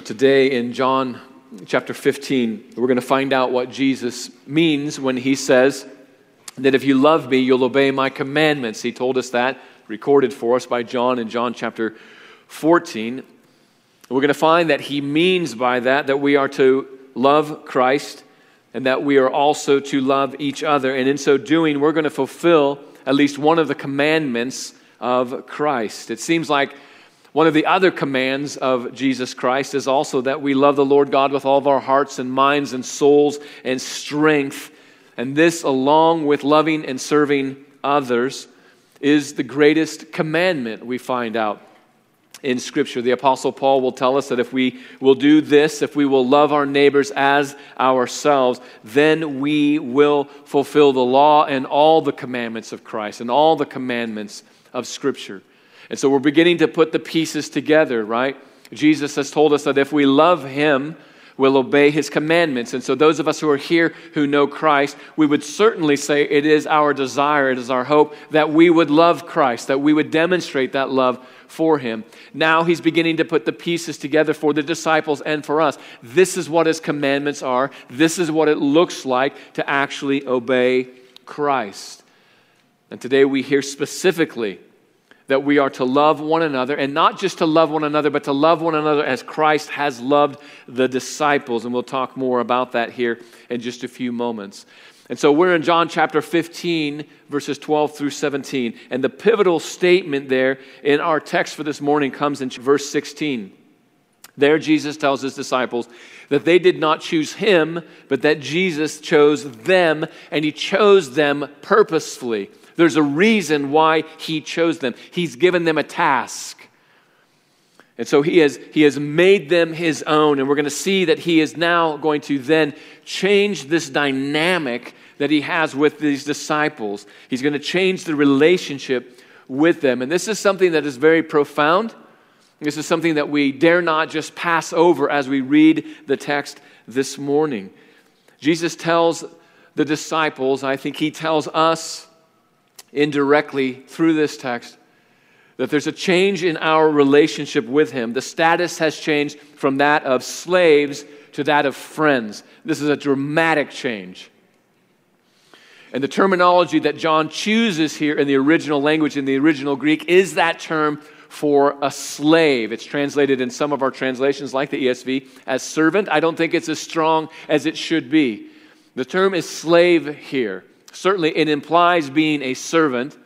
Well, today in John chapter 15, we're going to find out what Jesus means when he says that if you love me, you'll obey my commandments. He told us that, recorded for us by John in John chapter 14. We're going to find that he means by that that we are to love Christ and that we are also to love each other. And in so doing, we're going to fulfill at least one of the commandments of Christ. It seems like one of the other commands of Jesus Christ is also that we love the Lord God with all of our hearts and minds and souls and strength. And this, along with loving and serving others, is the greatest commandment we find out in Scripture. The Apostle Paul will tell us that if we will do this, if we will love our neighbors as ourselves, then we will fulfill the law and all the commandments of Christ and all the commandments of Scripture. And so we're beginning to put the pieces together, right? Jesus has told us that if we love him, we'll obey his commandments. And so, those of us who are here who know Christ, we would certainly say it is our desire, it is our hope that we would love Christ, that we would demonstrate that love for him. Now, he's beginning to put the pieces together for the disciples and for us. This is what his commandments are, this is what it looks like to actually obey Christ. And today we hear specifically that we are to love one another, and not just to love one another, but to love one another as Christ has loved the disciples. And we'll talk more about that here in just a few moments. And so we're in John chapter 15, verses 12 through 17. And the pivotal statement there in our text for this morning comes in verse 16. There, Jesus tells his disciples that they did not choose him, but that Jesus chose them, and he chose them purposefully. There's a reason why he chose them. He's given them a task. And so he has, he has made them his own. And we're going to see that he is now going to then change this dynamic that he has with these disciples. He's going to change the relationship with them. And this is something that is very profound. This is something that we dare not just pass over as we read the text this morning. Jesus tells the disciples, I think he tells us indirectly through this text that there's a change in our relationship with Him. The status has changed from that of slaves to that of friends. This is a dramatic change. And the terminology that John chooses here in the original language, in the original Greek, is that term for a slave. It's translated in some of our translations, like the ESV, as servant. I don't think it's as strong as it should be. The term is slave here. Certainly, it implies being a servant.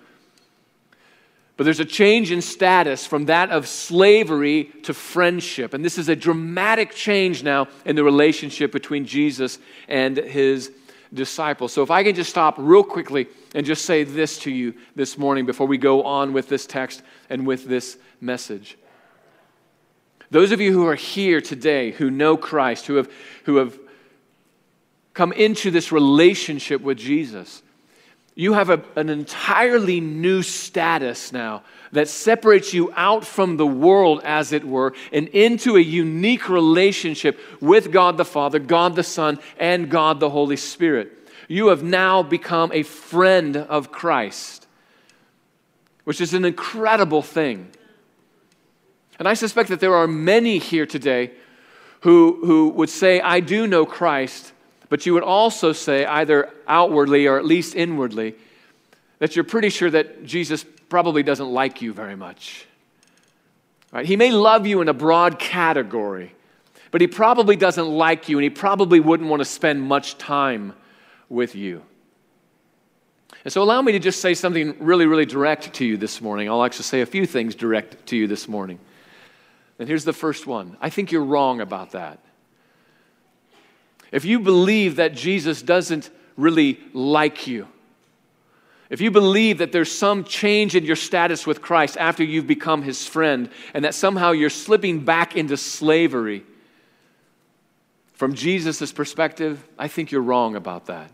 But there's a change in status from that of slavery to friendship. And this is a dramatic change now in the relationship between Jesus and his disciples. So, if I can just stop real quickly and just say this to you this morning before we go on with this text and with this message. Those of you who are here today who know Christ, who have, who have come into this relationship with Jesus, you have a, an entirely new status now that separates you out from the world, as it were, and into a unique relationship with God the Father, God the Son, and God the Holy Spirit. You have now become a friend of Christ, which is an incredible thing. And I suspect that there are many here today who, who would say, I do know Christ, but you would also say, either outwardly or at least inwardly, that you're pretty sure that Jesus probably doesn't like you very much. Right? He may love you in a broad category, but he probably doesn't like you and he probably wouldn't want to spend much time with you. And so, allow me to just say something really, really direct to you this morning. I'll actually say a few things direct to you this morning. And here's the first one I think you're wrong about that. If you believe that Jesus doesn't really like you, if you believe that there's some change in your status with Christ after you've become his friend, and that somehow you're slipping back into slavery, from Jesus' perspective, I think you're wrong about that.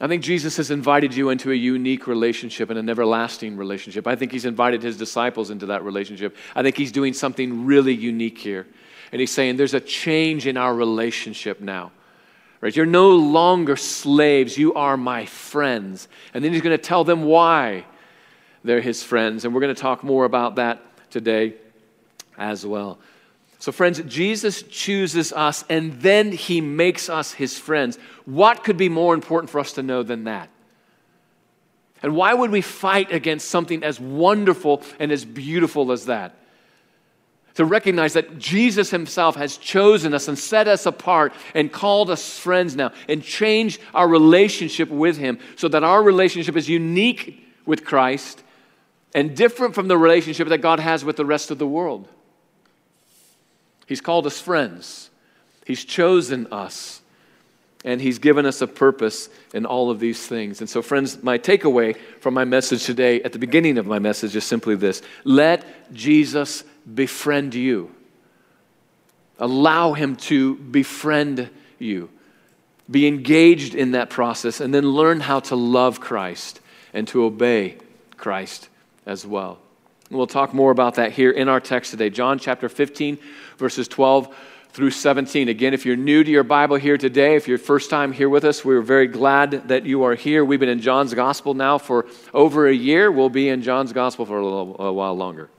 I think Jesus has invited you into a unique relationship and an everlasting relationship. I think he's invited his disciples into that relationship. I think he's doing something really unique here. And he's saying there's a change in our relationship now. Right? You're no longer slaves, you are my friends. And then he's going to tell them why they're his friends. And we're going to talk more about that today as well. So, friends, Jesus chooses us and then he makes us his friends. What could be more important for us to know than that? And why would we fight against something as wonderful and as beautiful as that? To recognize that Jesus himself has chosen us and set us apart and called us friends now and changed our relationship with him so that our relationship is unique with Christ and different from the relationship that God has with the rest of the world. He's called us friends. He's chosen us. And He's given us a purpose in all of these things. And so, friends, my takeaway from my message today, at the beginning of my message, is simply this let Jesus befriend you. Allow Him to befriend you. Be engaged in that process, and then learn how to love Christ and to obey Christ as well. We'll talk more about that here in our text today. John chapter 15, verses 12 through 17. Again, if you're new to your Bible here today, if you're first time here with us, we're very glad that you are here. We've been in John's Gospel now for over a year. We'll be in John's Gospel for a, little, a while longer.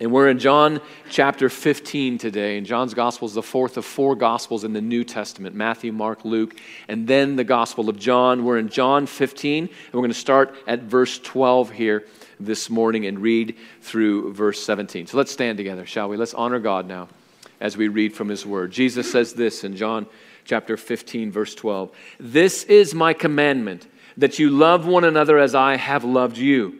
And we're in John chapter 15 today. And John's gospel is the fourth of four gospels in the New Testament Matthew, Mark, Luke, and then the gospel of John. We're in John 15, and we're going to start at verse 12 here this morning and read through verse 17. So let's stand together, shall we? Let's honor God now as we read from his word. Jesus says this in John chapter 15, verse 12 This is my commandment, that you love one another as I have loved you.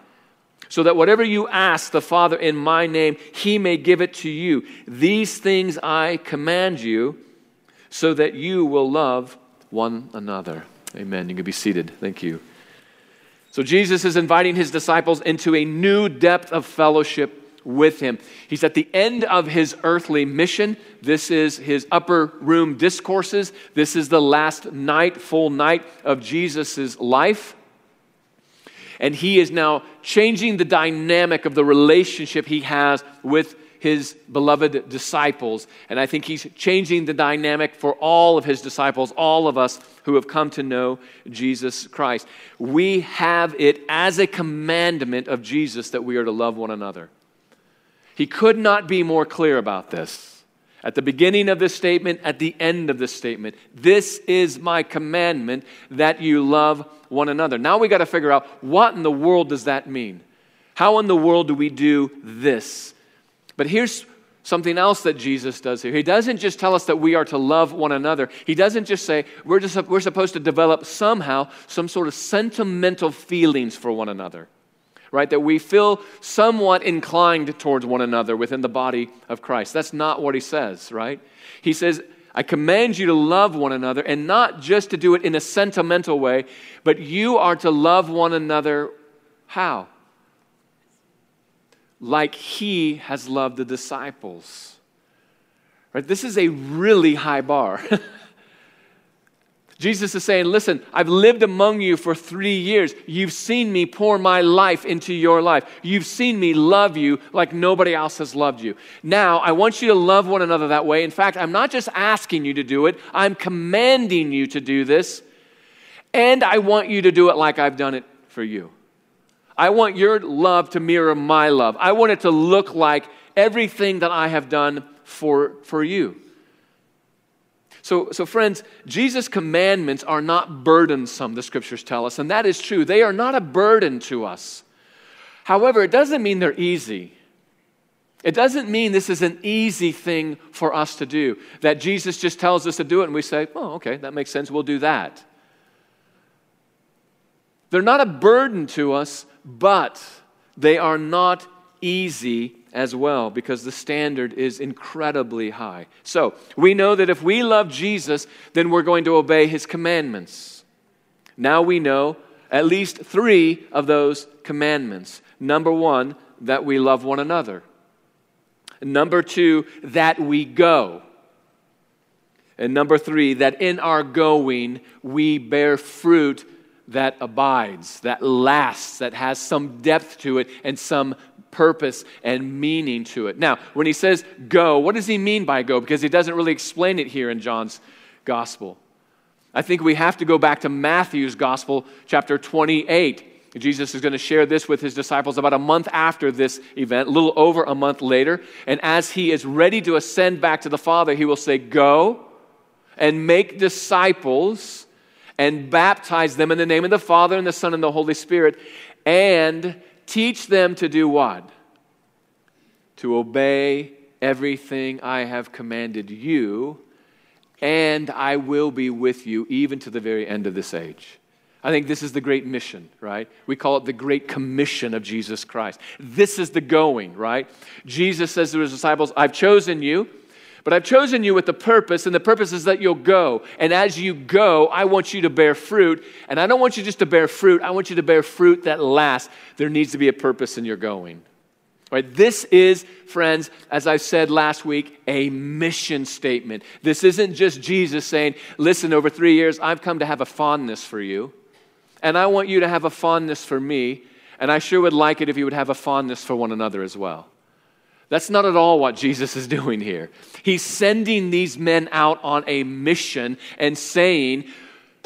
so that whatever you ask the Father in my name, he may give it to you. These things I command you, so that you will love one another. Amen. You can be seated. Thank you. So, Jesus is inviting his disciples into a new depth of fellowship with him. He's at the end of his earthly mission. This is his upper room discourses. This is the last night, full night of Jesus' life and he is now changing the dynamic of the relationship he has with his beloved disciples. And I think he's changing the dynamic for all of his disciples, all of us who have come to know Jesus Christ. We have it as a commandment of Jesus that we are to love one another. He could not be more clear about this. At the beginning of this statement, at the end of this statement, this is my commandment that you love one another. Now we got to figure out what in the world does that mean? How in the world do we do this? But here's something else that Jesus does here. He doesn't just tell us that we are to love one another. He doesn't just say we're, just, we're supposed to develop somehow some sort of sentimental feelings for one another, right? That we feel somewhat inclined towards one another within the body of Christ. That's not what he says, right? He says, I command you to love one another, and not just to do it in a sentimental way, but you are to love one another how? Like he has loved the disciples. Right? This is a really high bar. Jesus is saying, Listen, I've lived among you for three years. You've seen me pour my life into your life. You've seen me love you like nobody else has loved you. Now, I want you to love one another that way. In fact, I'm not just asking you to do it, I'm commanding you to do this. And I want you to do it like I've done it for you. I want your love to mirror my love. I want it to look like everything that I have done for, for you. So, so, friends, Jesus' commandments are not burdensome, the scriptures tell us, and that is true. They are not a burden to us. However, it doesn't mean they're easy. It doesn't mean this is an easy thing for us to do, that Jesus just tells us to do it and we say, oh, okay, that makes sense, we'll do that. They're not a burden to us, but they are not easy as well because the standard is incredibly high. So, we know that if we love Jesus, then we're going to obey his commandments. Now we know at least three of those commandments. Number one, that we love one another. Number two, that we go. And number three, that in our going we bear fruit that abides, that lasts, that has some depth to it and some purpose and meaning to it. Now, when he says go, what does he mean by go? Because he doesn't really explain it here in John's gospel. I think we have to go back to Matthew's gospel, chapter 28. Jesus is going to share this with his disciples about a month after this event, a little over a month later. And as he is ready to ascend back to the Father, he will say, Go and make disciples and baptize them in the name of the Father and the Son and the Holy Spirit and teach them to do what? To obey everything I have commanded you, and I will be with you even to the very end of this age. I think this is the great mission, right? We call it the great commission of Jesus Christ. This is the going, right? Jesus says to his disciples, I've chosen you, but I've chosen you with a purpose, and the purpose is that you'll go. And as you go, I want you to bear fruit. And I don't want you just to bear fruit, I want you to bear fruit that lasts. There needs to be a purpose in your going. Right? This is, friends, as I said last week, a mission statement. This isn't just Jesus saying, Listen, over three years, I've come to have a fondness for you. And I want you to have a fondness for me. And I sure would like it if you would have a fondness for one another as well. That's not at all what Jesus is doing here. He's sending these men out on a mission and saying,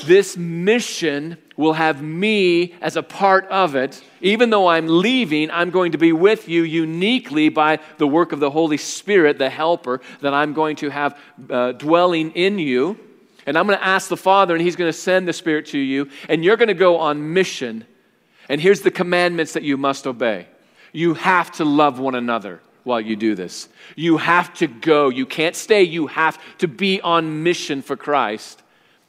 This mission will have me as a part of it. Even though I'm leaving, I'm going to be with you uniquely by the work of the Holy Spirit, the helper that I'm going to have uh, dwelling in you. And I'm going to ask the Father, and He's going to send the Spirit to you, and you're going to go on mission. And here's the commandments that you must obey you have to love one another while you do this. You have to go. You can't stay. You have to be on mission for Christ.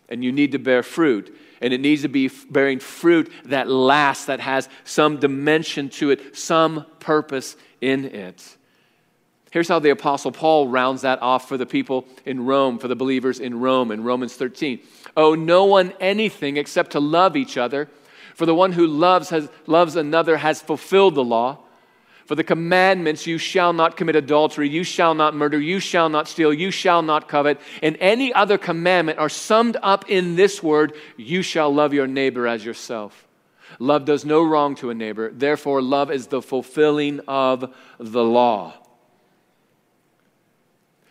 And you need to bear fruit. And it needs to be bearing fruit that lasts, that has some dimension to it, some purpose in it. Here's how the Apostle Paul rounds that off for the people in Rome, for the believers in Rome in Romans 13. Owe no one anything except to love each other, for the one who loves, has, loves another has fulfilled the law. For the commandments, you shall not commit adultery, you shall not murder, you shall not steal, you shall not covet, and any other commandment are summed up in this word you shall love your neighbor as yourself. Love does no wrong to a neighbor, therefore, love is the fulfilling of the law.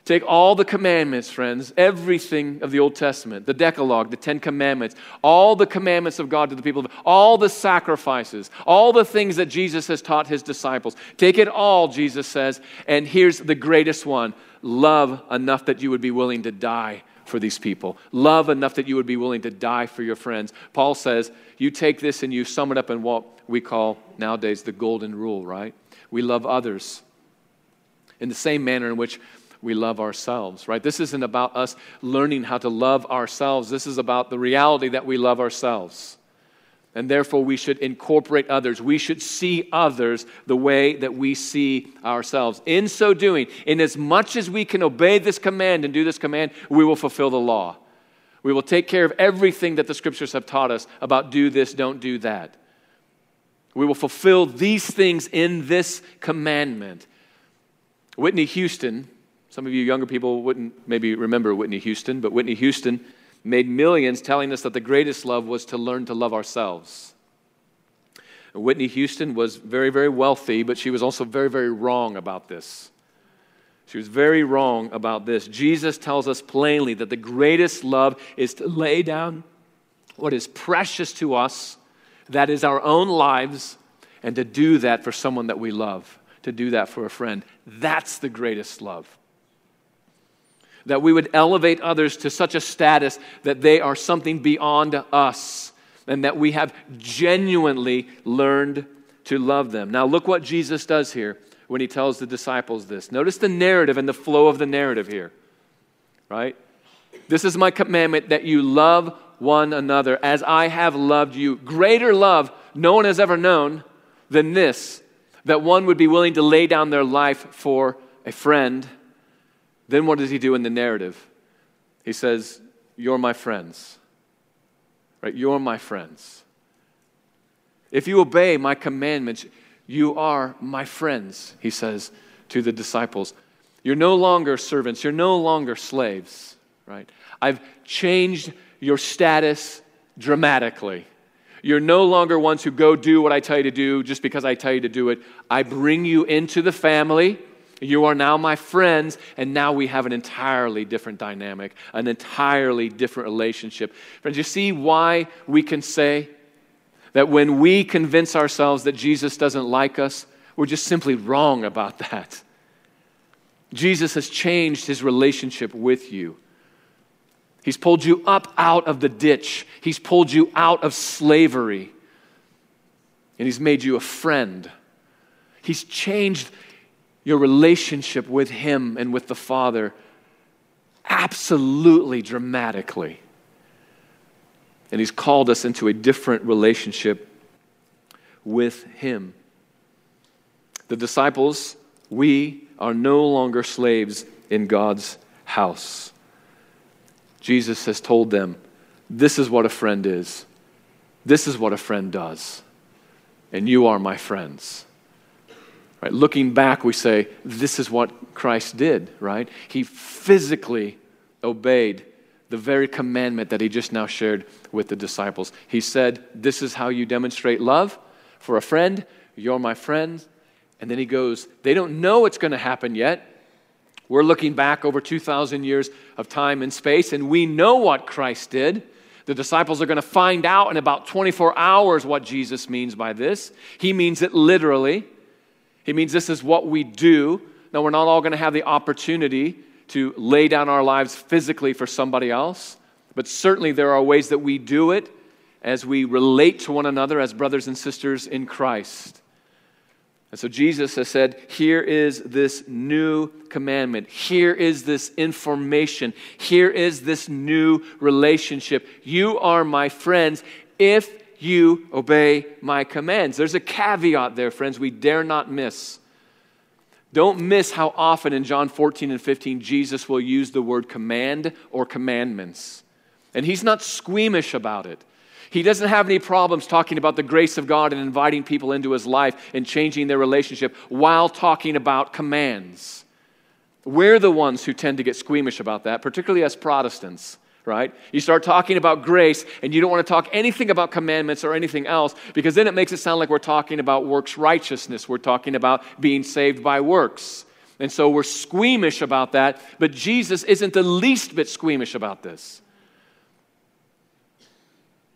Take all the commandments, friends, everything of the Old Testament, the Decalogue, the Ten Commandments, all the commandments of God to the people, all the sacrifices, all the things that Jesus has taught his disciples. Take it all, Jesus says, and here's the greatest one love enough that you would be willing to die for these people. Love enough that you would be willing to die for your friends. Paul says, you take this and you sum it up in what we call nowadays the golden rule, right? We love others in the same manner in which we love ourselves, right? This isn't about us learning how to love ourselves. This is about the reality that we love ourselves. And therefore, we should incorporate others. We should see others the way that we see ourselves. In so doing, in as much as we can obey this command and do this command, we will fulfill the law. We will take care of everything that the scriptures have taught us about do this, don't do that. We will fulfill these things in this commandment. Whitney Houston some of you younger people wouldn't maybe remember Whitney Houston, but Whitney Houston made millions telling us that the greatest love was to learn to love ourselves. Whitney Houston was very, very wealthy, but she was also very, very wrong about this. She was very wrong about this. Jesus tells us plainly that the greatest love is to lay down what is precious to us, that is our own lives, and to do that for someone that we love, to do that for a friend. That's the greatest love that we would elevate others to such a status that they are something beyond us and that we have genuinely learned to love them. Now, look what Jesus does here when he tells the disciples this. Notice the narrative and the flow of the narrative here, right? This is my commandment that you love one another as I have loved you. Greater love no one has ever known than this that one would be willing to lay down their life for a friend then what does he do in the narrative? He says, You're my friends. Right? You're my friends. If you obey my commandments, you are my friends, he says to the disciples. You're no longer servants. You're no longer slaves, right? I've changed your status dramatically. You're no longer ones who go do what I tell you to do just because I tell you to do it. I bring you into the family. You are now my friends, and now we have an entirely different dynamic, an entirely different relationship. Friends, you see why we can say that when we convince ourselves that Jesus doesn't like us, we're just simply wrong about that. Jesus has changed his relationship with you. He's pulled you up out of the ditch. He's pulled you out of slavery. And He's made you a friend. He's changed your relationship with Him and with the Father absolutely dramatically. And He's called us into a different relationship with Him. The disciples, we are no longer slaves in God's house. Jesus has told them, This is what a friend is. This is what a friend does. And you are my friends. Right? Looking back, we say, This is what Christ did, right? He physically obeyed the very commandment that he just now shared with the disciples. He said, This is how you demonstrate love for a friend. You're my friend. And then he goes, They don't know what's going to happen yet. We're looking back over 2,000 years of time and space, and we know what Christ did. The disciples are going to find out in about 24 hours what Jesus means by this. He means it literally. He means this is what we do. Now, we're not all going to have the opportunity to lay down our lives physically for somebody else, but certainly there are ways that we do it as we relate to one another as brothers and sisters in Christ. And so Jesus has said, Here is this new commandment. Here is this information. Here is this new relationship. You are my friends if you obey my commands. There's a caveat there, friends, we dare not miss. Don't miss how often in John 14 and 15 Jesus will use the word command or commandments. And he's not squeamish about it. He doesn't have any problems talking about the grace of God and inviting people into his life and changing their relationship while talking about commands. We're the ones who tend to get squeamish about that, particularly as Protestants, right? You start talking about grace and you don't want to talk anything about commandments or anything else because then it makes it sound like we're talking about works righteousness. We're talking about being saved by works. And so we're squeamish about that, but Jesus isn't the least bit squeamish about this.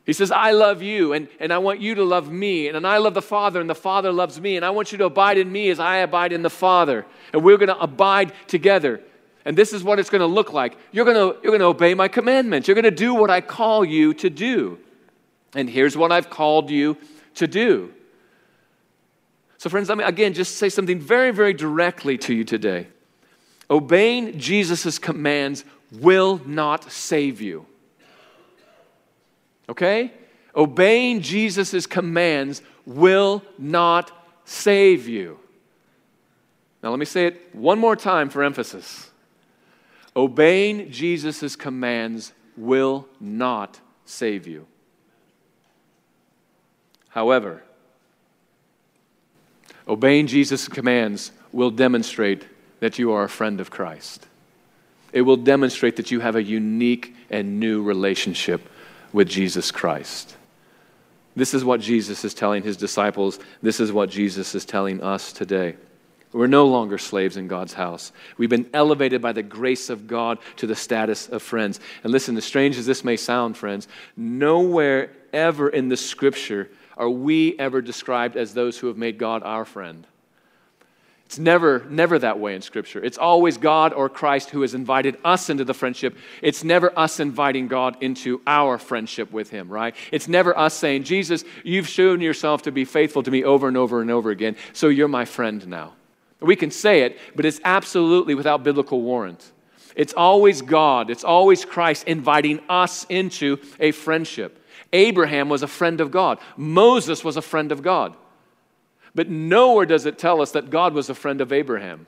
He says, I love you, and, and I want you to love me. And, and I love the Father, and the Father loves me. And I want you to abide in me as I abide in the Father. And we're going to abide together. And this is what it's going to look like. You're going to, you're going to obey my commandments. You're going to do what I call you to do. And here's what I've called you to do. So, friends, let me again just say something very, very directly to you today. Obeying Jesus' commands will not save you. Okay? Obeying Jesus' commands will not save you. Now, let me say it one more time for emphasis. Obeying Jesus' commands will not save you. However, obeying Jesus' commands will demonstrate that you are a friend of Christ. It will demonstrate that you have a unique and new relationship with Jesus Christ. This is what Jesus is telling his disciples. This is what Jesus is telling us today. We're no longer slaves in God's house. We've been elevated by the grace of God to the status of friends. And listen, as strange as this may sound, friends, nowhere ever in the scripture are we ever described as those who have made God our friend. It's never, never that way in Scripture. It's always God or Christ who has invited us into the friendship. It's never us inviting God into our friendship with Him, right? It's never us saying, Jesus, you've shown yourself to be faithful to me over and over and over again, so you're my friend now. We can say it, but it's absolutely without biblical warrant. It's always God, it's always Christ inviting us into a friendship. Abraham was a friend of God, Moses was a friend of God. But nowhere does it tell us that God was a friend of Abraham.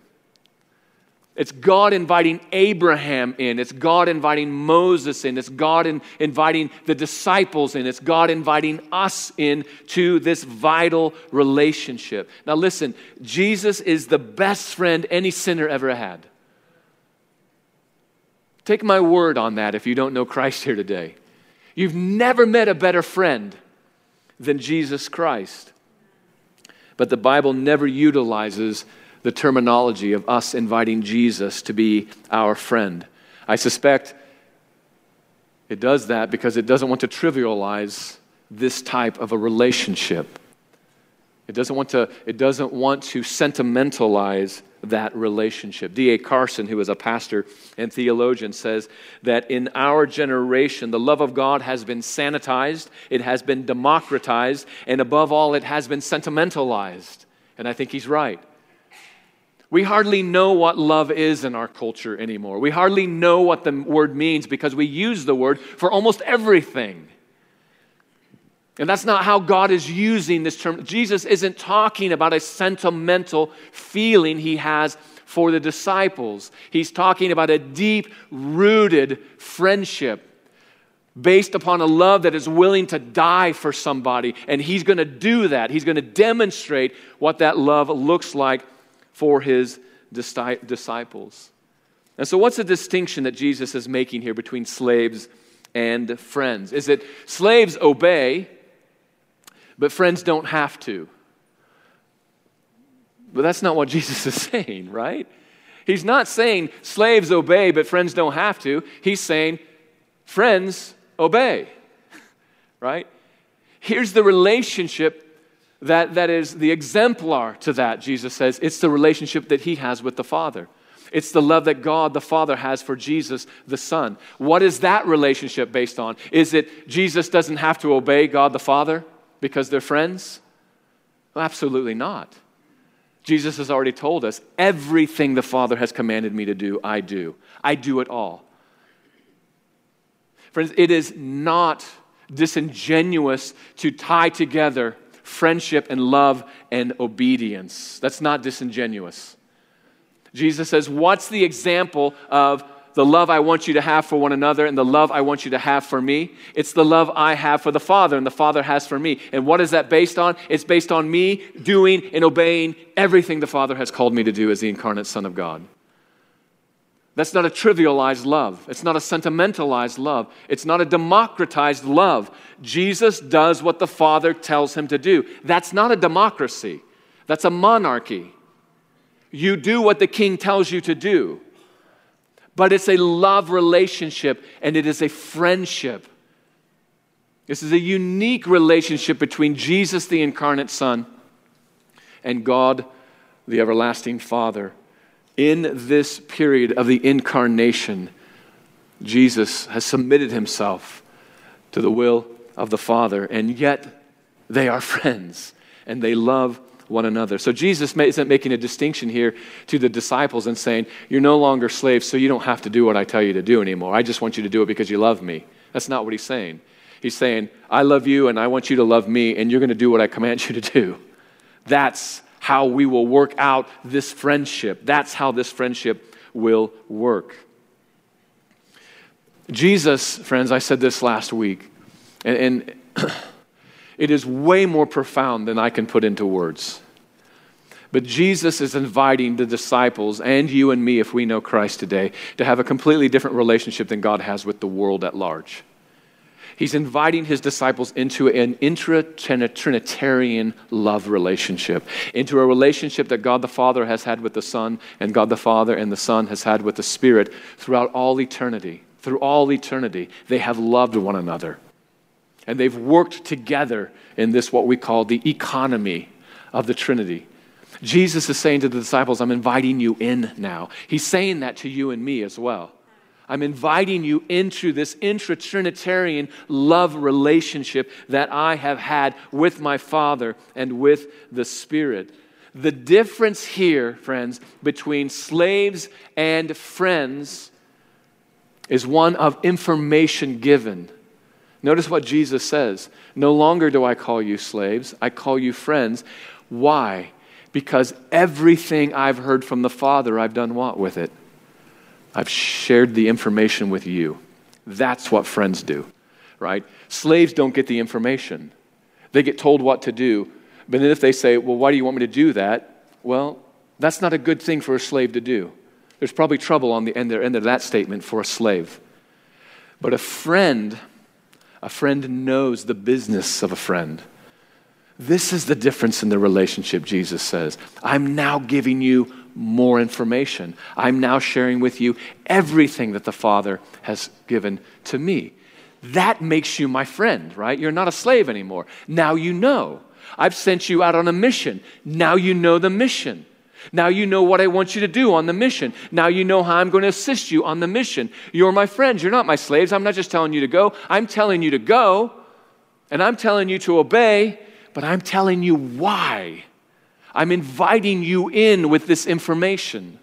It's God inviting Abraham in. It's God inviting Moses in. It's God in, inviting the disciples in. It's God inviting us in to this vital relationship. Now, listen, Jesus is the best friend any sinner ever had. Take my word on that if you don't know Christ here today. You've never met a better friend than Jesus Christ. But the Bible never utilizes the terminology of us inviting Jesus to be our friend. I suspect it does that because it doesn't want to trivialize this type of a relationship. It doesn't want to, it doesn't want to sentimentalize that relationship. D.A. Carson, who is a pastor and theologian, says that in our generation, the love of God has been sanitized, it has been democratized, and above all, it has been sentimentalized. And I think he's right. We hardly know what love is in our culture anymore. We hardly know what the word means because we use the word for almost everything. And that's not how God is using this term. Jesus isn't talking about a sentimental feeling he has for the disciples. He's talking about a deep rooted friendship based upon a love that is willing to die for somebody. And he's going to do that. He's going to demonstrate what that love looks like for his disciples. And so, what's the distinction that Jesus is making here between slaves and friends? Is it slaves obey, but friends don't have to? But that's not what Jesus is saying, right? He's not saying slaves obey, but friends don't have to. He's saying friends obey, right? Here's the relationship that, that is the exemplar to that, Jesus says. It's the relationship that he has with the Father. It's the love that God the Father has for Jesus the Son. What is that relationship based on? Is it Jesus doesn't have to obey God the Father because they're friends? Well, absolutely not. Jesus has already told us everything the Father has commanded me to do, I do. I do it all. Friends, it is not disingenuous to tie together friendship and love and obedience. That's not disingenuous. Jesus says, What's the example of the love I want you to have for one another and the love I want you to have for me? It's the love I have for the Father and the Father has for me. And what is that based on? It's based on me doing and obeying everything the Father has called me to do as the incarnate Son of God. That's not a trivialized love. It's not a sentimentalized love. It's not a democratized love. Jesus does what the Father tells him to do. That's not a democracy, that's a monarchy. You do what the king tells you to do. But it's a love relationship and it is a friendship. This is a unique relationship between Jesus, the incarnate Son, and God, the everlasting Father in this period of the incarnation, Jesus has submitted himself to the will of the Father, and yet they are friends and they love one another. So Jesus isn't making a distinction here to the disciples and saying, You're no longer slaves, so you don't have to do what I tell you to do anymore. I just want you to do it because you love me. That's not what he's saying. He's saying, I love you and I want you to love me, and you're going to do what I command you to do. That's how we will work out this friendship. That's how this friendship will work. Jesus, friends, I said this last week, and, and it is way more profound than I can put into words. But Jesus is inviting the disciples and you and me, if we know Christ today, to have a completely different relationship than God has with the world at large. He's inviting his disciples into an intra-Trinitarian love relationship, into a relationship that God the Father has had with the Son, and God the Father and the Son has had with the Spirit throughout all eternity. Through all eternity, they have loved one another. And they've worked together in this, what we call the economy of the Trinity. Jesus is saying to the disciples, I'm inviting you in now. He's saying that to you and me as well. I'm inviting you into this intra Trinitarian love relationship that I have had with my Father and with the Spirit. The difference here, friends, between slaves and friends is one of information given. Notice what Jesus says No longer do I call you slaves, I call you friends. Why? Because everything I've heard from the Father, I've done what with it? I've shared the information with you. That's what friends do, right? Slaves don't get the information. They get told what to do. But then if they say, Well, why do you want me to do that? Well, that's not a good thing for a slave to do. there's probably trouble on the end, end of that statement for a slave. But a friend, a friend knows the business of a friend. This is the difference in the relationship, Jesus says. I'm now giving you more information. I'm now sharing with you everything that the Father has given to me. That makes you my friend, right? You're not a slave anymore. Now you know. I've sent you out on a mission. Now you know the mission. Now you know what I want you to do on the mission. Now you know how I'm going to assist you on the mission. You're my friends. You're not my slaves. I'm not just telling you to go. I'm telling you to go, and I'm telling you to obey, but I'm telling you why. I'm inviting you in with this information.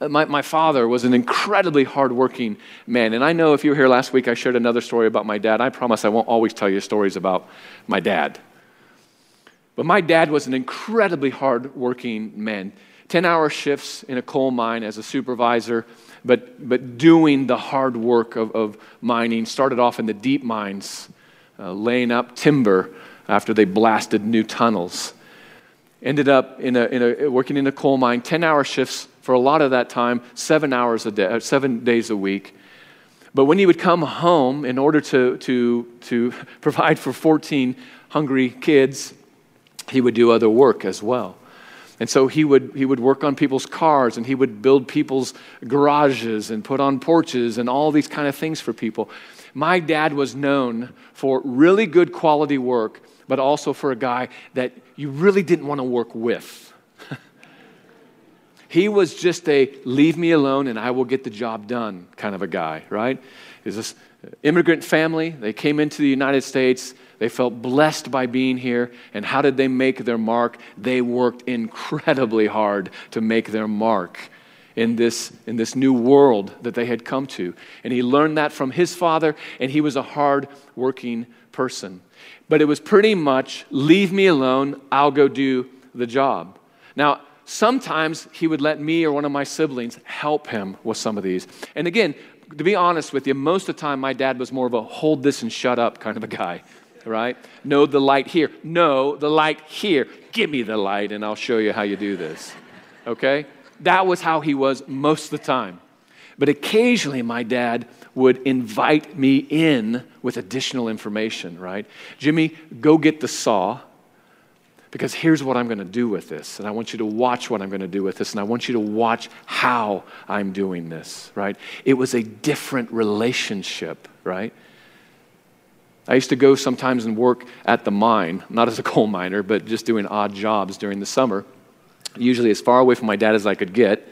Uh, my, my father was an incredibly hardworking man. And I know if you were here last week, I shared another story about my dad. I promise I won't always tell you stories about my dad. But my dad was an incredibly hardworking man. 10 hour shifts in a coal mine as a supervisor, but, but doing the hard work of, of mining. Started off in the deep mines, uh, laying up timber after they blasted new tunnels. Ended up in a, in a, working in a coal mine, 10 hour shifts for a lot of that time, seven hours a day, uh, seven days a week. But when he would come home, in order to, to, to provide for 14 hungry kids, he would do other work as well. And so he would, he would work on people's cars and he would build people's garages and put on porches and all these kind of things for people. My dad was known for really good quality work but also for a guy that you really didn't want to work with. he was just a leave me alone and I will get the job done kind of a guy, right? Is this immigrant family? They came into the United States. They felt blessed by being here. And how did they make their mark? They worked incredibly hard to make their mark in this, in this new world that they had come to. And he learned that from his father, and he was a hard working person but it was pretty much leave me alone, I'll go do the job. Now, sometimes he would let me or one of my siblings help him with some of these. And again, to be honest with you, most of the time my dad was more of a hold this and shut up kind of a guy, right? No, the light here. No, the light here. Give me the light and I'll show you how you do this. Okay? That was how he was most of the time. But occasionally my dad would invite me in with additional information, right? Jimmy, go get the saw because here's what I'm going to do with this. And I want you to watch what I'm going to do with this. And I want you to watch how I'm doing this, right? It was a different relationship, right? I used to go sometimes and work at the mine, not as a coal miner, but just doing odd jobs during the summer, usually as far away from my dad as I could get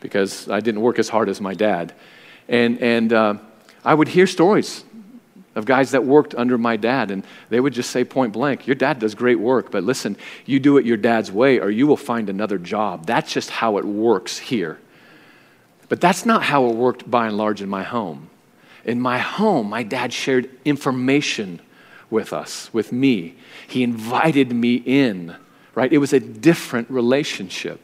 because I didn't work as hard as my dad. And, and uh, I would hear stories of guys that worked under my dad, and they would just say point blank, Your dad does great work, but listen, you do it your dad's way, or you will find another job. That's just how it works here. But that's not how it worked by and large in my home. In my home, my dad shared information with us, with me. He invited me in, right? It was a different relationship.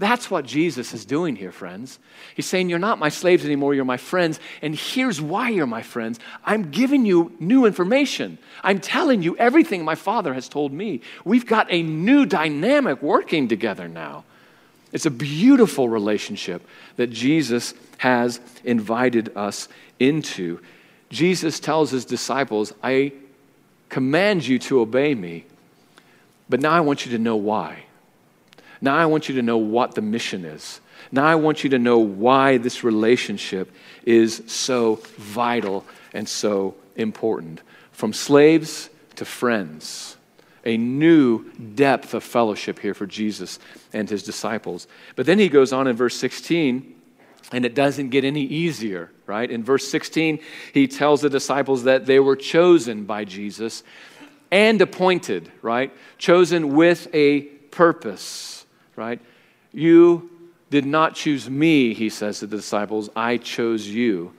That's what Jesus is doing here, friends. He's saying, You're not my slaves anymore, you're my friends. And here's why you're my friends I'm giving you new information. I'm telling you everything my Father has told me. We've got a new dynamic working together now. It's a beautiful relationship that Jesus has invited us into. Jesus tells his disciples, I command you to obey me, but now I want you to know why. Now I want you to know what the mission is. Now I want you to know why this relationship is so vital and so important. From slaves to friends, a new depth of fellowship here for Jesus and his disciples. But then he goes on in verse 16, and it doesn't get any easier, right? In verse 16, he tells the disciples that they were chosen by Jesus and appointed, right? Chosen with a purpose right? You did not choose me, he says to the disciples. I chose you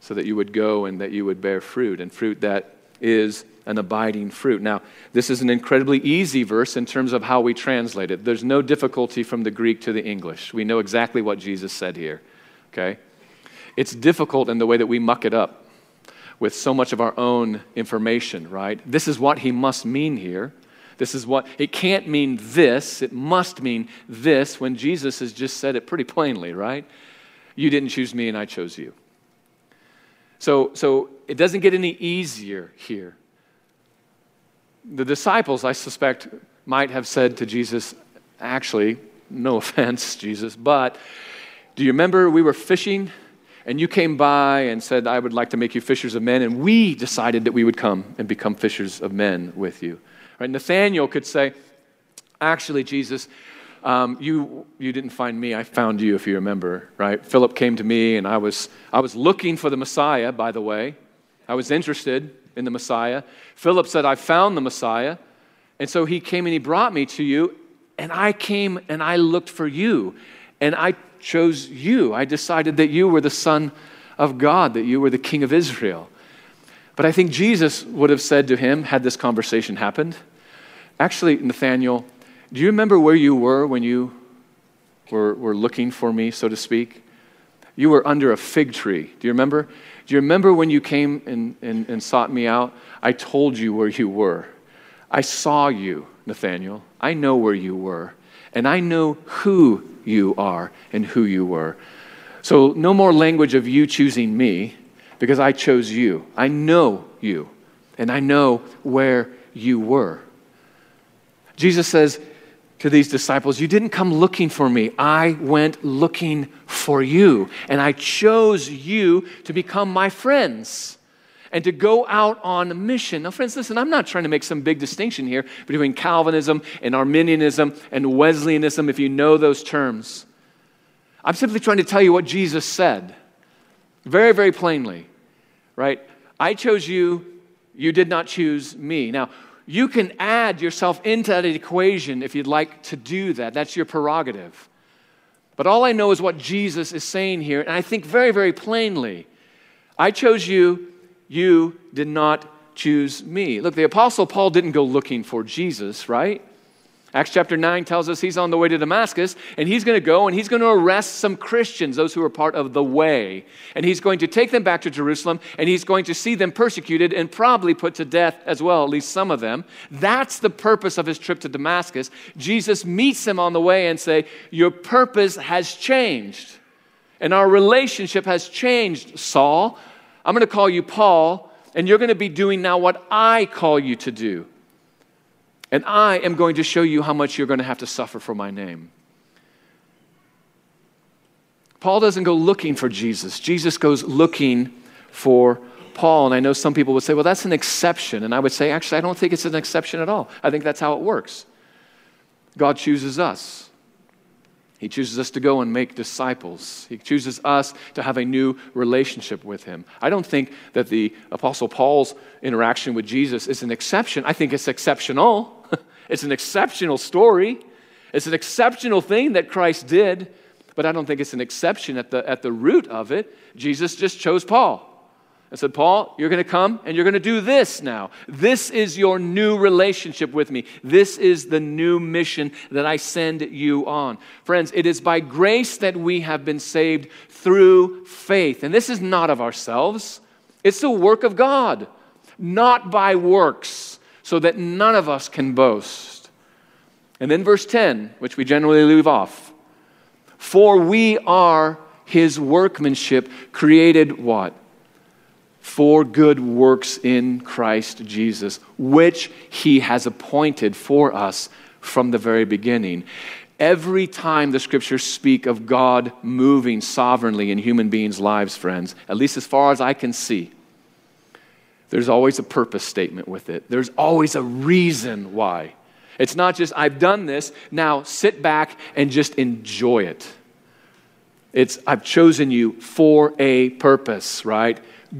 so that you would go and that you would bear fruit, and fruit that is an abiding fruit. Now, this is an incredibly easy verse in terms of how we translate it. There's no difficulty from the Greek to the English. We know exactly what Jesus said here, okay? It's difficult in the way that we muck it up with so much of our own information, right? This is what he must mean here This is what, it can't mean this, it must mean this when Jesus has just said it pretty plainly, right? You didn't choose me and I chose you. So, so it doesn't get any easier here. The disciples, I suspect, might have said to Jesus, actually, no offense, Jesus, but do you remember we were fishing and you came by and said, I would like to make you fishers of men, and we decided that we would come and become fishers of men with you. Right? Nathaniel could say, Actually, Jesus, um, you, you didn't find me, I found you, if you remember, right? Philip came to me, and I was, I was looking for the Messiah, by the way. I was interested in the Messiah. Philip said, I found the Messiah. And so he came and he brought me to you, and I came and I looked for you, and I chose you. I decided that you were the Son of God, that you were the King of Israel. But I think Jesus would have said to him, had this conversation happened, actually, Nathaniel, do you remember where you were when you were, were looking for me, so to speak? You were under a fig tree. Do you remember? Do you remember when you came and, and, and sought me out? I told you where you were. I saw you, Nathaniel. I know where you were. And I know who you are and who you were. So, no more language of you choosing me because I chose you. I know you, and I know where you were. Jesus says to these disciples, You didn't come looking for me. I went looking for you, and I chose you to become my friends and to go out on a mission. Now, friends, listen, I'm not trying to make some big distinction here between Calvinism and Arminianism and Wesleyanism, if you know those terms. I'm simply trying to tell you what Jesus said very, very plainly, right? I chose you, you did not choose me. Now, you can add yourself into that equation if you'd like to do that. That's your prerogative. But all I know is what Jesus is saying here, and I think very, very plainly. I chose you, you did not choose me. Look, the Apostle Paul didn't go looking for Jesus, right? Acts chapter 9 tells us he's on the way to Damascus, and he's going to go and he's going to arrest some Christians, those who are part of the way. And he's going to take them back to Jerusalem, and he's going to see them persecuted and probably put to death as well, at least some of them. That's the purpose of his trip to Damascus. Jesus meets them on the way and say, Your purpose has changed. And our relationship has changed, Saul. I'm going to call you Paul, and you're going to be doing now what I call you to do. And I am going to show you how much you're going to have to suffer for my name. Paul doesn't go looking for Jesus, Jesus goes looking for Paul. And I know some people would say, well, that's an exception. And I would say, actually, I don't think it's an exception at all. I think that's how it works. God chooses us. He chooses us to go and make disciples. He chooses us to have a new relationship with Him. I don't think that the Apostle Paul's interaction with Jesus is an exception. I think it's exceptional. it's an exceptional story. It's an exceptional thing that Christ did, but I don't think it's an exception at the, at the root of it. Jesus just chose Paul and said, Paul, you're going to come and you're going to do this now. This is your new relationship with me. This is the new mission that I send you on. Friends, it is by grace that we have been saved through faith. And this is not of ourselves, it's the work of God, not by works, so that none of us can boast. And then verse 10, which we generally leave off. For we are his workmanship, created what? For good works in Christ Jesus, which he has appointed for us from the very beginning. Every time the scriptures speak of God moving sovereignly in human beings' lives, friends, at least as far as I can see, there's always a purpose statement with it. There's always a reason why. It's not just, I've done this, now sit back and just enjoy it. It's, I've chosen you for a purpose, right?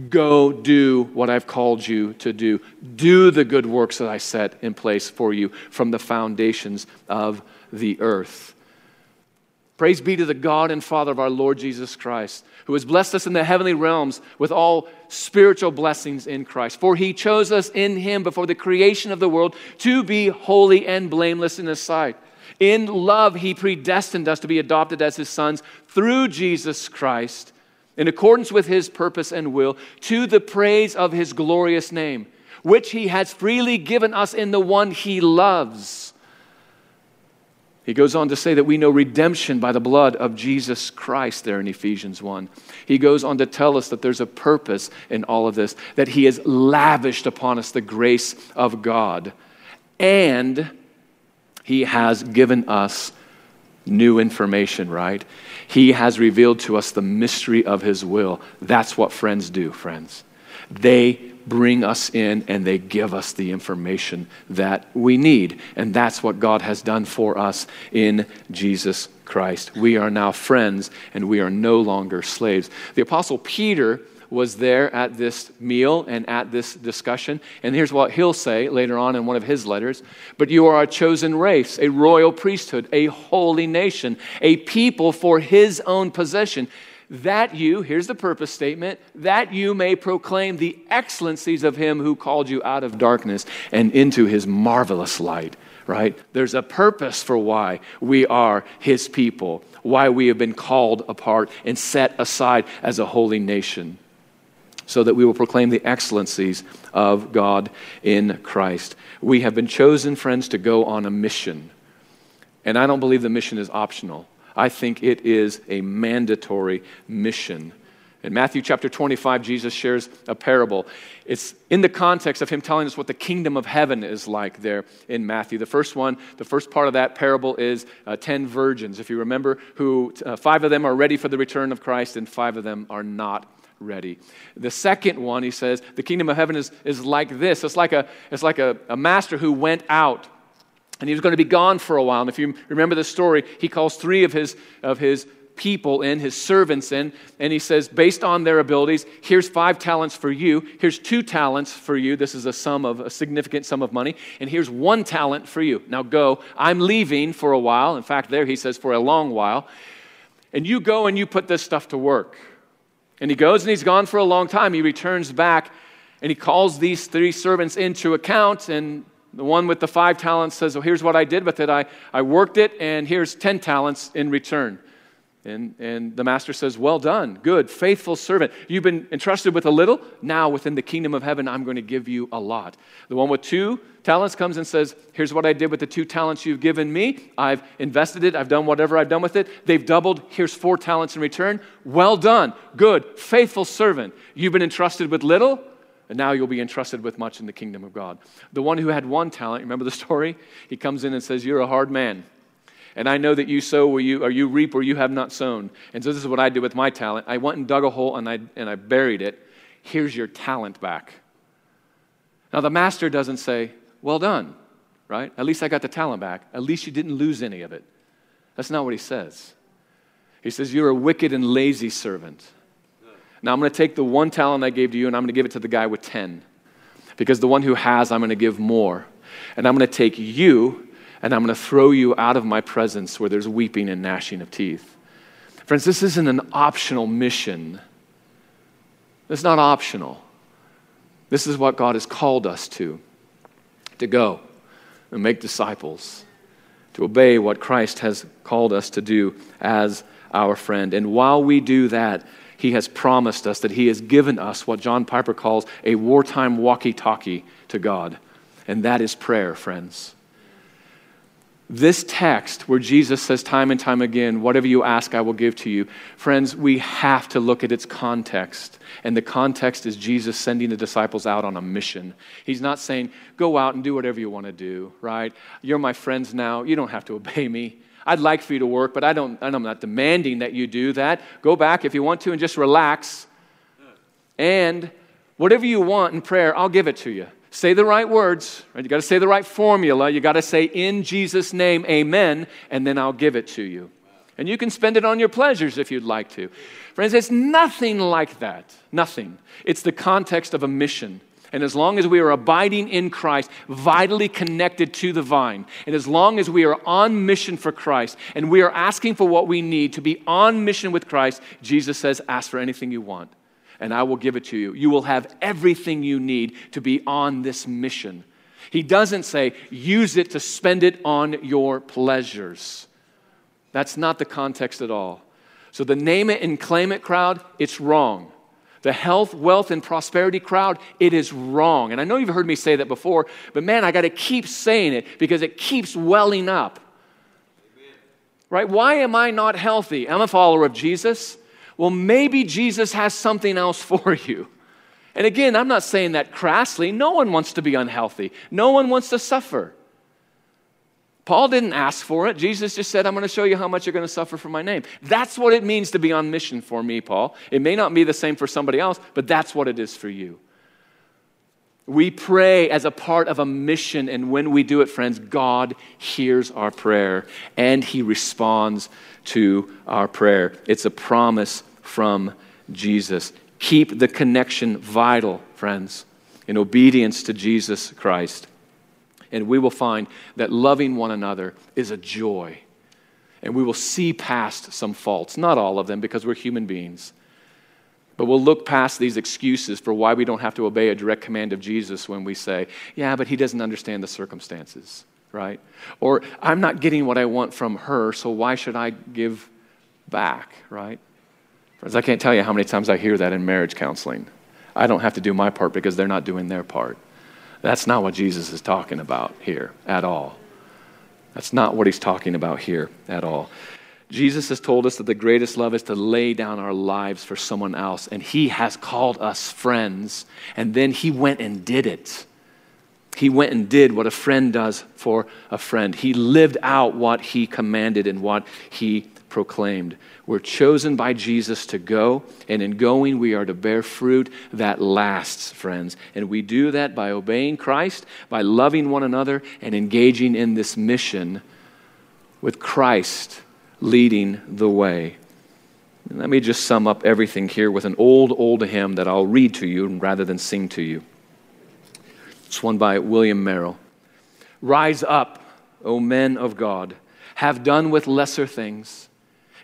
Go do what I've called you to do. Do the good works that I set in place for you from the foundations of the earth. Praise be to the God and Father of our Lord Jesus Christ, who has blessed us in the heavenly realms with all spiritual blessings in Christ. For he chose us in him before the creation of the world to be holy and blameless in his sight. In love, he predestined us to be adopted as his sons through Jesus Christ in accordance with his purpose and will, to the praise of his glorious name. which he has freely given us in the one he loves. He goes on to say that we know redemption by the blood of Jesus Christ there in Ephesians 1. He goes on to tell us that there's a purpose in all of this, that he has lavished upon us the grace of God, and he has given us new information, right? He has revealed to us the mystery of his will. That's what friends do, friends. They bring us in and they give us the information that we need. And that's what God has done for us in Jesus Christ. We are now friends and we are no longer slaves. The Apostle Peter was there at this meal and at this discussion. And here's what he'll say later on in one of his letters But you are a chosen race, a royal priesthood, a holy nation, a people for his own possession that you, here's the purpose statement, that you may proclaim the excellencies of him who called you out of darkness and into his marvelous light, right? There's a purpose for why we are his people, why we have been called apart and set aside as a holy nation, so that we will proclaim the excellencies of God in Christ. We have been chosen, friends, to go on a mission. And I don't believe the mission is optional. I think it is a mandatory mission. In Matthew chapter 25, Jesus shares a parable. It's in the context of him telling us what the kingdom of heaven is like there in Matthew. The first one, the first part of that parable is uh, 10 virgins. If you remember, who uh, five of them are ready for the return of Christ and five of them are not ready. The second one, he says, the kingdom of heaven is, is like this. It's like, a, it's like a, a master who went out and he was going to be gone for a while. And if you remember the story, he calls three of his, of his people in, his servants in, and he says, based on their abilities, here's five talents for you, here's two talents for you. This is a sum of a significant sum of money, and here's one talent for you. Now go. I'm leaving for a while. In fact, there he says, for a long while. And you go and you put this stuff to work. And he goes and he's gone for a long time. He returns back and he calls these three servants into account and the one with the five talents says, Well, here's what I did with it. I, I worked it, and here's 10 talents in return. And, and the master says, Well done, good, faithful servant. You've been entrusted with a little. Now, within the kingdom of heaven, I'm going to give you a lot. The one with two talents comes and says, Here's what I did with the two talents you've given me. I've invested it, I've done whatever I've done with it. They've doubled. Here's four talents in return. Well done, good, faithful servant. You've been entrusted with little and now you'll be entrusted with much in the kingdom of God. The one who had one talent, remember the story? He comes in and says, You're a hard man. And I know that you sow where you, or you reap where you have not sown. And so this is what I did with my talent. I went and dug a hole and I, and I buried it. Here's your talent back. Now, the master doesn't say, Well done, right? At least I got the talent back. At least you didn't lose any of it. That's not what he says. He says, You're a wicked and lazy servant. Now I'm going to take the one talent I gave to you and I'm going to give it to the guy with 10. Because the one who has, I'm going to give more. And I'm going to take you and I'm going to throw you out of my presence where there's weeping and gnashing of teeth. Friends, this isn't an optional mission. It's not optional. This is what God has called us to to go and make disciples, to obey what Christ has called us to do as our friend. And while we do that, he has promised us, that He has given us what John Piper calls a wartime walkie talkie to God. And that is prayer, friends. This text, where Jesus says time and time again, Whatever you ask, I will give to you, friends, we have to look at its context. And the context is Jesus sending the disciples out on a mission. He's not saying, Go out and do whatever you want to do, right? You're my friends now. You don't have to obey me. I'd like for you to work, but I don't, I'm not demanding that you do that. Go back if you want to and just relax. And whatever you want in prayer, I'll give it to you. Say the right words, right? You got to say the right formula. You got to say, in Jesus' name, amen, and then I'll give it to you. And you can spend it on your pleasures if you'd like to. Friends, it's nothing like that. Nothing. It's the context of a mission. And as long as we are abiding in Christ, vitally connected to the vine, and as long as we are on mission for Christ and we are asking for what we need to be on mission with Christ, Jesus says, Ask for anything you want, and I will give it to you. You will have everything you need to be on this mission. He doesn't say, Use it to spend it on your pleasures. That's not the context at all. So the name it and claim it crowd, it's wrong. the health, wealth, and prosperity crowd, it is wrong. And I know you've heard me say that before, but man, I got to keep saying it because it keeps welling up. Amen. Right? Why am I not healthy? I'm a follower of Jesus. Well, maybe Jesus has something else for you. And again, I'm not saying that crassly. No one wants to be unhealthy, no one wants to suffer. Paul didn't ask for it. Jesus just said, I'm going to show you how much you're going to suffer for my name. That's what it means to be on mission for me, Paul. It may not be the same for somebody else, but that's what it is for you. We pray as a part of a mission, and when we do it, friends, God hears our prayer and He responds to our prayer. It's a promise from Jesus. Keep the connection vital, friends, in obedience to Jesus Christ and we will find that loving one another is a joy. And we will see past some faults, not all of them, because we're human beings. But we'll look past these excuses for why we don't have to obey a direct command of Jesus when we say, yeah, but he doesn't understand the circumstances, right? Or I'm not getting what I want from her, so why should I give back, right? Friends, I can't tell you how many times I hear that in marriage counseling. I don't have to do my part because they're not doing their part. That's not what Jesus is talking about here at all. That's not what he's talking about here at all. Jesus has told us that the greatest love is to lay down our lives for someone else, and he has called us friends, and then he went and did it. He went and did what a friend does for a friend. He lived out what he commanded and what he proclaimed. We're chosen by Jesus to go, and in going, we are to bear fruit that lasts, friends. And we do that by obeying Christ, by loving one another, and engaging in this mission with Christ leading the way. And let me just sum up everything here with an old, old hymn that I'll read to you rather than sing to you. It's one by William Merrill. Rise up, O men of God, have done with lesser things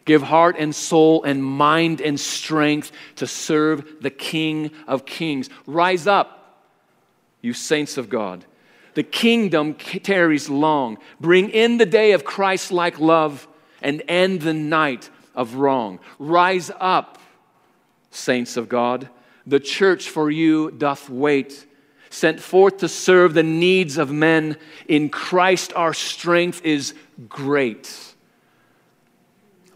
Give heart and soul and mind and strength to serve the King of Kings. Rise up, you saints of God. The kingdom tarries long. Bring in the day of Christ like love and end the night of wrong. Rise up, saints of God. The church for you doth wait. Sent forth to serve the needs of men. In Christ our strength is great.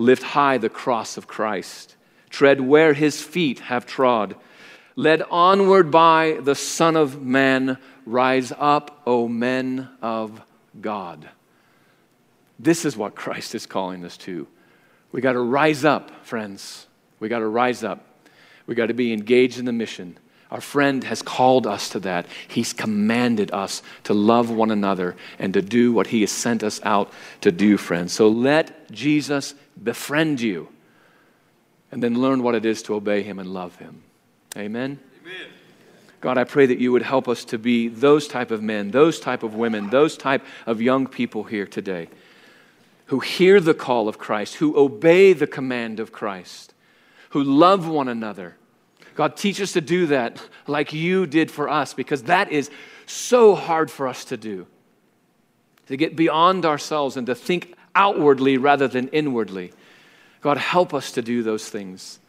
Lift high the cross of Christ. Tread where his feet have trod. Led onward by the Son of Man, rise up, O men of God. This is what Christ is calling us to. We got to rise up, friends. We got to rise up. We got to be engaged in the mission. Our friend has called us to that. He's commanded us to love one another and to do what he has sent us out to do, friends. So let Jesus befriend you and then learn what it is to obey him and love him. Amen. Amen. God, I pray that you would help us to be those type of men, those type of women, those type of young people here today who hear the call of Christ, who obey the command of Christ, who love one another God, teach us to do that like you did for us, because that is so hard for us to do. To get beyond ourselves and to think outwardly rather than inwardly. God, help us to do those things.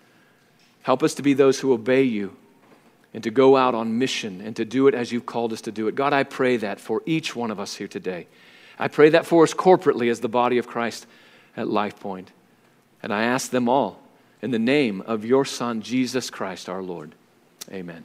Help us to be those who obey you and to go out on mission and to do it as you've called us to do it. God, I pray that for each one of us here today. I pray that for us corporately as the body of Christ at Life Point. And I ask them all in the name of your Son, Jesus Christ our Lord. Amen.